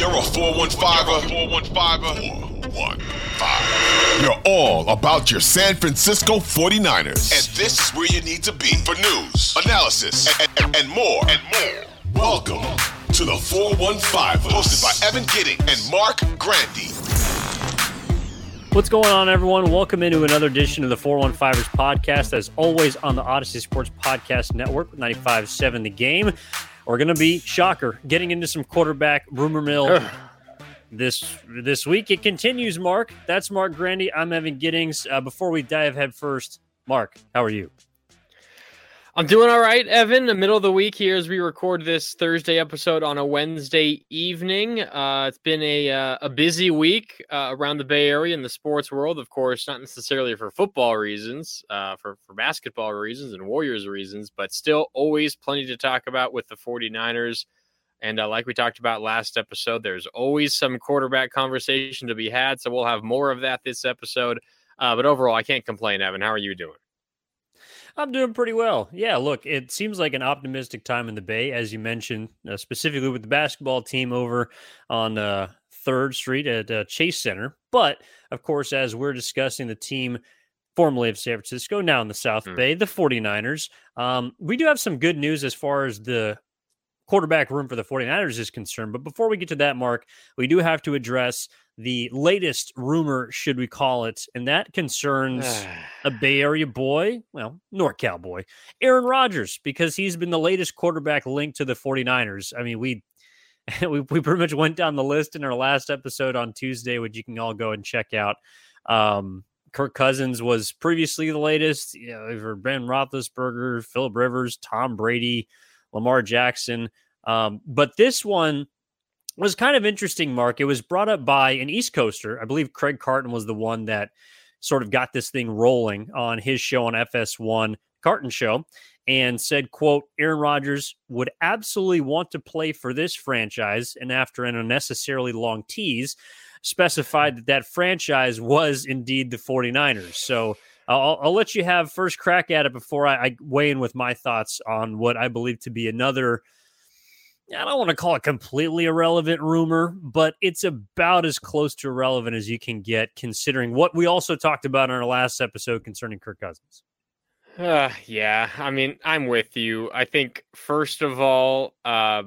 You're a 415er. 415er. 415. You're all about your San Francisco 49ers. And this is where you need to be for news, analysis, and, and, and more. And more. Welcome to the 415, hosted by Evan Giddings and Marc Grandi. What's going on, everyone? Welcome into another edition of the 415ers podcast, as always on the Audacy Sports Podcast Network, 95.7 The Game. We're going to be, shocker, getting into some quarterback rumor mill this this week. It continues, Marc. That's Marc Grandi. I'm Evan Giddings. Uh, before we dive head first, Marc, how are you? I'm doing all right, Evan. The middle of the week here as we record this Thursday episode on a Wednesday evening. Uh, it's been a uh, a busy week uh, around the Bay Area in the sports world. Of course, not necessarily for football reasons, uh, for for basketball reasons and Warriors reasons, but still always plenty to talk about with the 49ers. And uh, like we talked about last episode, there's always some quarterback conversation to be had. So we'll have more of that this episode. Uh, but overall, I can't complain, Evan. How are you doing? I'm doing pretty well. Yeah, look, it seems like an optimistic time in the Bay, as you mentioned, uh, specifically with the basketball team over on uh, Third Street at uh, Chase Center. But of course, as we're discussing the team formerly of San Francisco, now in the South mm. Bay, the 49ers, um, we do have some good news as far as the quarterback room for the 49ers is concerned. But before we get to that, Marc, we do have to address the latest rumor, should we call it, and that concerns a Bay Area boy, well, NorCal boy, Aaron Rodgers, because he's been the latest quarterback linked to the 49ers. I mean, we we, we pretty much went down the list in our last episode on Tuesday, which you can all go and check out. Um, Kirk Cousins was previously the latest, you know, for Ben Roethlisberger, Philip Rivers, Tom Brady, Lamar Jackson. Um, but this one was kind of interesting, Marc. It was brought up by an East Coaster. I believe Craig Carton was the one that sort of got this thing rolling on his show on FS1, Carton Show, and said, quote, Aaron Rodgers would absolutely want to play for this franchise. And after an unnecessarily long tease, specified that that franchise was indeed the 49ers. So I'll, I'll let you have first crack at it before I, I weigh in with my thoughts on what I believe to be another – I don't want to call it completely irrelevant rumor, but it's about as close to irrelevant as you can get, considering what we also talked about in our last episode concerning Kirk Cousins. Uh, yeah, I mean, I'm with you. I think first of all, uh,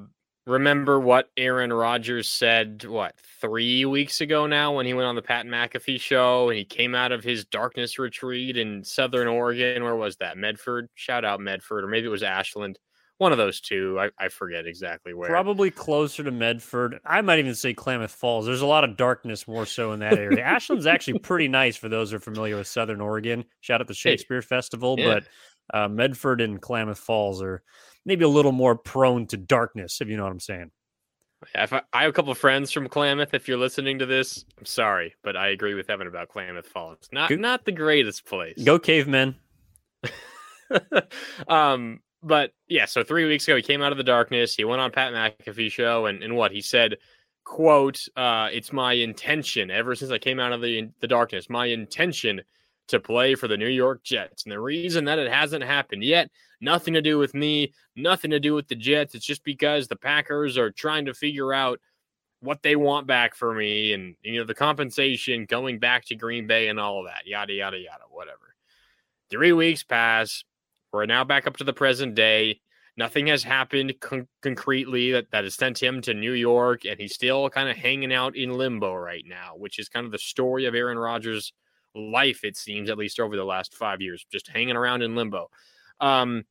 remember what Aaron Rodgers said, what, three weeks ago now when he went on the Pat McAfee show and he came out of his darkness retreat in Southern Oregon. Where was that? Medford? Shout out Medford, or maybe it was Ashland one of those two. I, I, forget exactly where. Probably closer to Medford. I might even say Klamath Falls. There's a lot of darkness more so in that area. Ashland's actually pretty nice for those who are familiar with Southern Oregon. Shout out the Shakespeare hey. Festival, yeah. but uh, Medford and Klamath Falls are maybe a little more prone to darkness, if you know what I'm saying. I, I have a couple of friends from Klamath. If you're listening to this, I'm sorry, but I agree with Evan about Klamath Falls. Not Go, not the greatest place. Go cavemen. um, but yeah, so three weeks ago he came out of the darkness. He went on Pat McAfee show, and, and what he said, quote, uh, "It's my intention ever since I came out of the the darkness, my intention to play for the New York Jets. And the reason that it hasn't happened yet, nothing to do with me, nothing to do with the Jets. It's just because the Packers are trying to figure out." what they want back for me and you know the compensation going back to Green Bay and all of that yada yada yada whatever. 3 weeks pass we're now back up to the present day. Nothing has happened con- concretely that, that has sent him to New York, and he's still kind of hanging out in limbo right now, which is kind of the story of Aaron Rodgers' life, it seems, at least over the last five years, just hanging around in limbo. Um,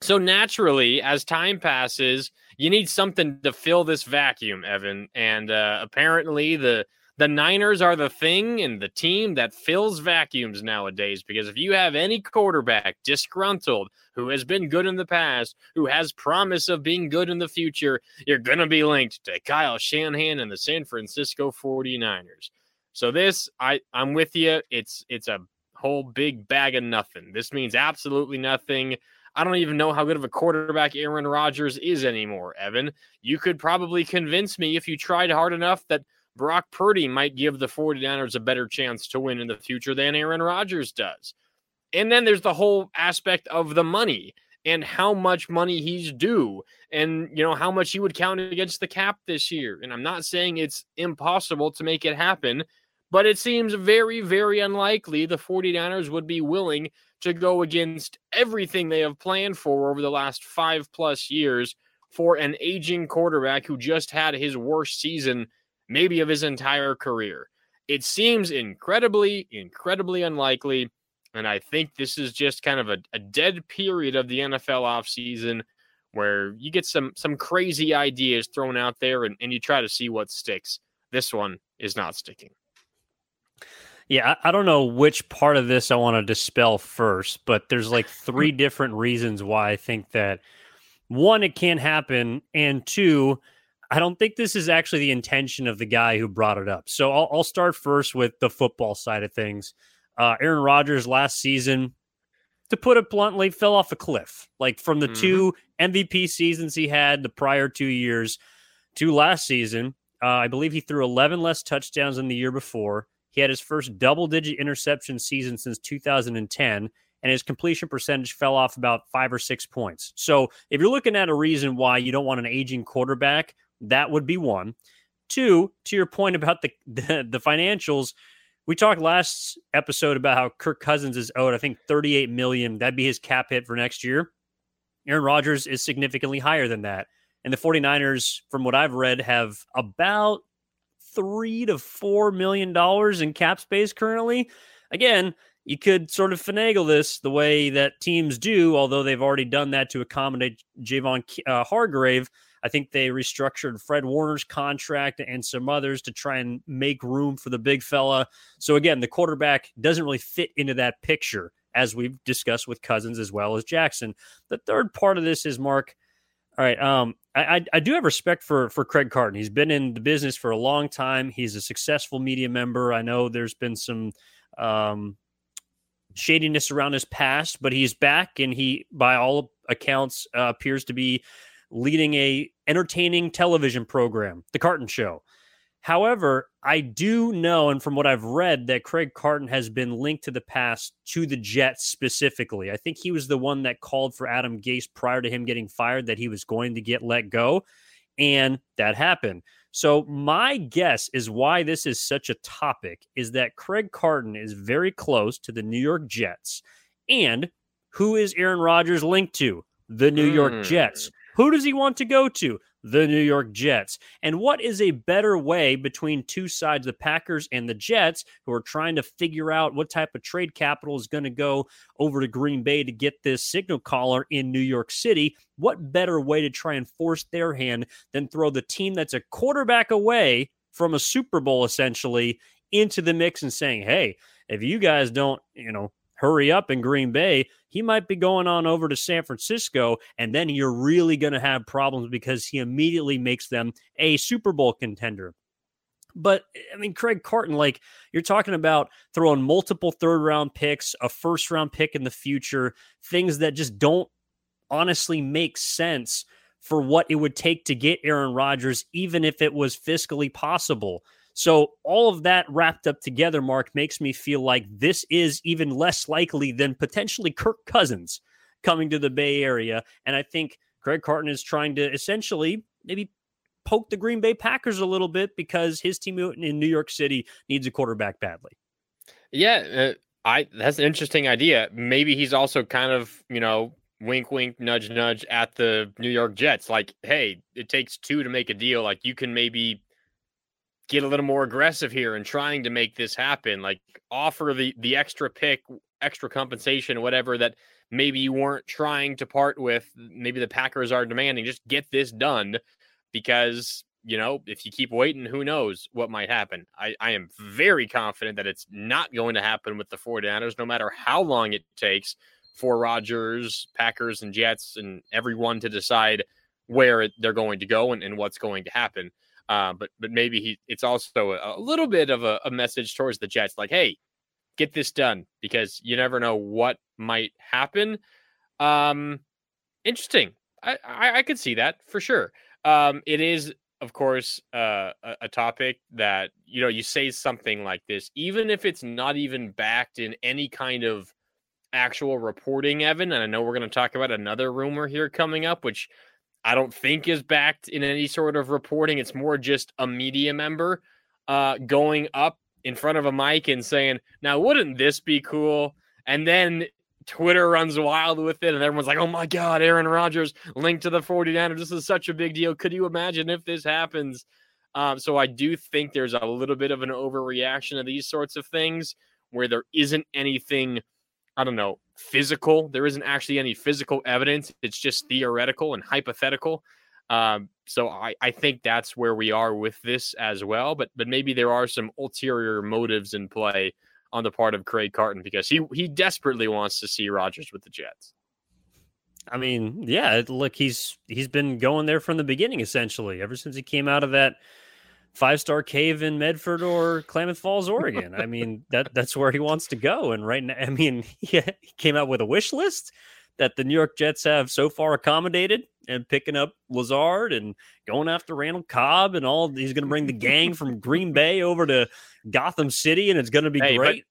so naturally, as time passes, you need something to fill this vacuum, Evan. And uh, apparently, the the Niners are the thing and the team that fills vacuums nowadays because if you have any quarterback disgruntled who has been good in the past, who has promise of being good in the future, you're going to be linked to Kyle Shanahan and the San Francisco 49ers. So this I I'm with you. It's it's a whole big bag of nothing. This means absolutely nothing. I don't even know how good of a quarterback Aaron Rodgers is anymore, Evan. You could probably convince me if you tried hard enough that Brock Purdy might give the 49ers a better chance to win in the future than Aaron Rodgers does. And then there's the whole aspect of the money. and how much money he's due and you know how much he would count against the cap this year. And I'm not saying it's impossible to make it happen, but it seems very very unlikely the 49ers would be willing to go against everything they have planned for over the last 5 plus years for an aging quarterback who just had his worst season maybe of his entire career. It seems incredibly incredibly unlikely and I think this is just kind of a, a dead period of the NFL offseason where you get some some crazy ideas thrown out there and, and you try to see what sticks. This one is not sticking. Yeah, I, I don't know which part of this I want to dispel first, but there's like three different reasons why I think that one, it can't happen, and two, I don't think this is actually the intention of the guy who brought it up. So I'll, I'll start first with the football side of things uh, Aaron Rodgers last season, to put it bluntly, fell off a cliff. Like from the mm-hmm. two MVP seasons he had the prior two years to last season, uh, I believe he threw 11 less touchdowns than the year before. He had his first double digit interception season since 2010, and his completion percentage fell off about five or six points. So if you're looking at a reason why you don't want an aging quarterback, that would be one. Two, to your point about the, the, the financials, we talked last episode about how Kirk Cousins is owed, I think, 38 million. That'd be his cap hit for next year. Aaron Rodgers is significantly higher than that. And the 49ers, from what I've read, have about three to four million dollars in cap space currently. Again, you could sort of finagle this the way that teams do, although they've already done that to accommodate Javon uh, Hargrave. I think they restructured Fred Warner's contract and some others to try and make room for the big fella. So again, the quarterback doesn't really fit into that picture as we've discussed with Cousins as well as Jackson. The third part of this is Marc. All right, um, I, I, do have respect for for Craig Carton. He's been in the business for a long time. He's a successful media member. I know there's been some um, shadiness around his past, but he's back, and he, by all accounts, uh, appears to be leading a entertaining television program, The Carton Show. However, I do know, and from what I've read, that Craig Carton has been linked to the past to the Jets specifically. I think he was the one that called for Adam Gase prior to him getting fired that he was going to get let go, and that happened. So, my guess is why this is such a topic is that Craig Carton is very close to the New York Jets. And who is Aaron Rodgers linked to? The New mm. York Jets. Who does he want to go to? The New York Jets. And what is a better way between two sides, the Packers and the Jets, who are trying to figure out what type of trade capital is going to go over to Green Bay to get this signal caller in New York City? What better way to try and force their hand than throw the team that's a quarterback away from a Super Bowl essentially into the mix and saying, hey, if you guys don't, you know, hurry up in Green Bay, he might be going on over to San Francisco, and then you're really going to have problems because he immediately makes them a Super Bowl contender. But eh, I mean, Craig Carton, like you're talking about throwing multiple third round picks, a first round pick in the future, things that just don't honestly make sense for what it would take to get Aaron Rodgers, even if it was fiscally possible. So, all of that wrapped up together, Marc, makes me feel like this is even less likely than potentially Kirk Cousins coming to the Bay Area. And I think Craig Carton is trying to essentially maybe poke the Green Bay Packers a little bit because his team in New York City needs a quarterback badly. Yeah, uh, I that's an interesting idea. Maybe he's also kind of, you know, wink wink nudge nudge at the New York Jets like, "Hey, it takes two to make a deal. Like you can maybe get a little more aggressive here and trying to make this happen like offer the the extra pick extra compensation whatever that maybe you weren't trying to part with maybe the packers are demanding just get this done because you know if you keep waiting who knows what might happen. I, I am very confident that it's not going to happen with the 49ers no matter how long it takes for rodgers packers and jets and everyone to decide where they're going to go and, and what's going to happen uh, but but maybe he it's also a, a little bit of a, a, message towards the Jets, like, hey, get this done because you never know what might happen. Um, interesting. I, I, I could see that for sure. Um, it is of course uh, a, a topic that you know you say something like this, even if it's not even backed in any kind of actual reporting, Evan. And I know we're going to talk about another rumor here coming up, which I don't think is backed in any sort of reporting. It's more just a media member uh, going up in front of a mic and saying, Now, wouldn't this be cool? And then Twitter runs wild with it, and everyone's like, oh my God, Aaron Rodgers linked to the 49ers. This is such a big deal. Could you imagine if this happens? Um, so I do think there's a little bit of an overreaction of these sorts of things where there isn't anything, I don't know, physical. There isn't actually any physical evidence. It's just theoretical and hypothetical. Um, so I, I think that's where we are with this as well. But but maybe there are some ulterior motives in play on the part of Craig Carton because he he desperately wants to see Rodgers with the Jets. I mean, yeah, look, he's he's been going there from the beginning essentially, ever since he came out of that five star cave in Medford or Klamath Falls, Oregon. I mean, that that's where he wants to go. And right now, I mean, he, he came out with a wish list that the New York Jets have so far accommodated and picking up Lazard and going after Randall Cobb and all. He's going to bring the gang from Green Bay over to Gotham City, and it's going to be hey, great.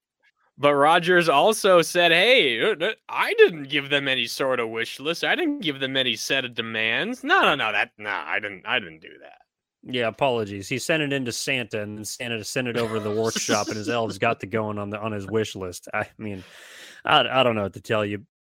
But, but Rodgers also said, "Hey, uh, I didn't give them any sort of wish list. I didn't give them any set of demands. No, no, no. That no, I didn't. I didn't do that." Yeah, apologies. He sent it into Santa, and Santa sent it over to the workshop, and his elves got to going on the on his wish list. I mean, I, I don't know what to tell you.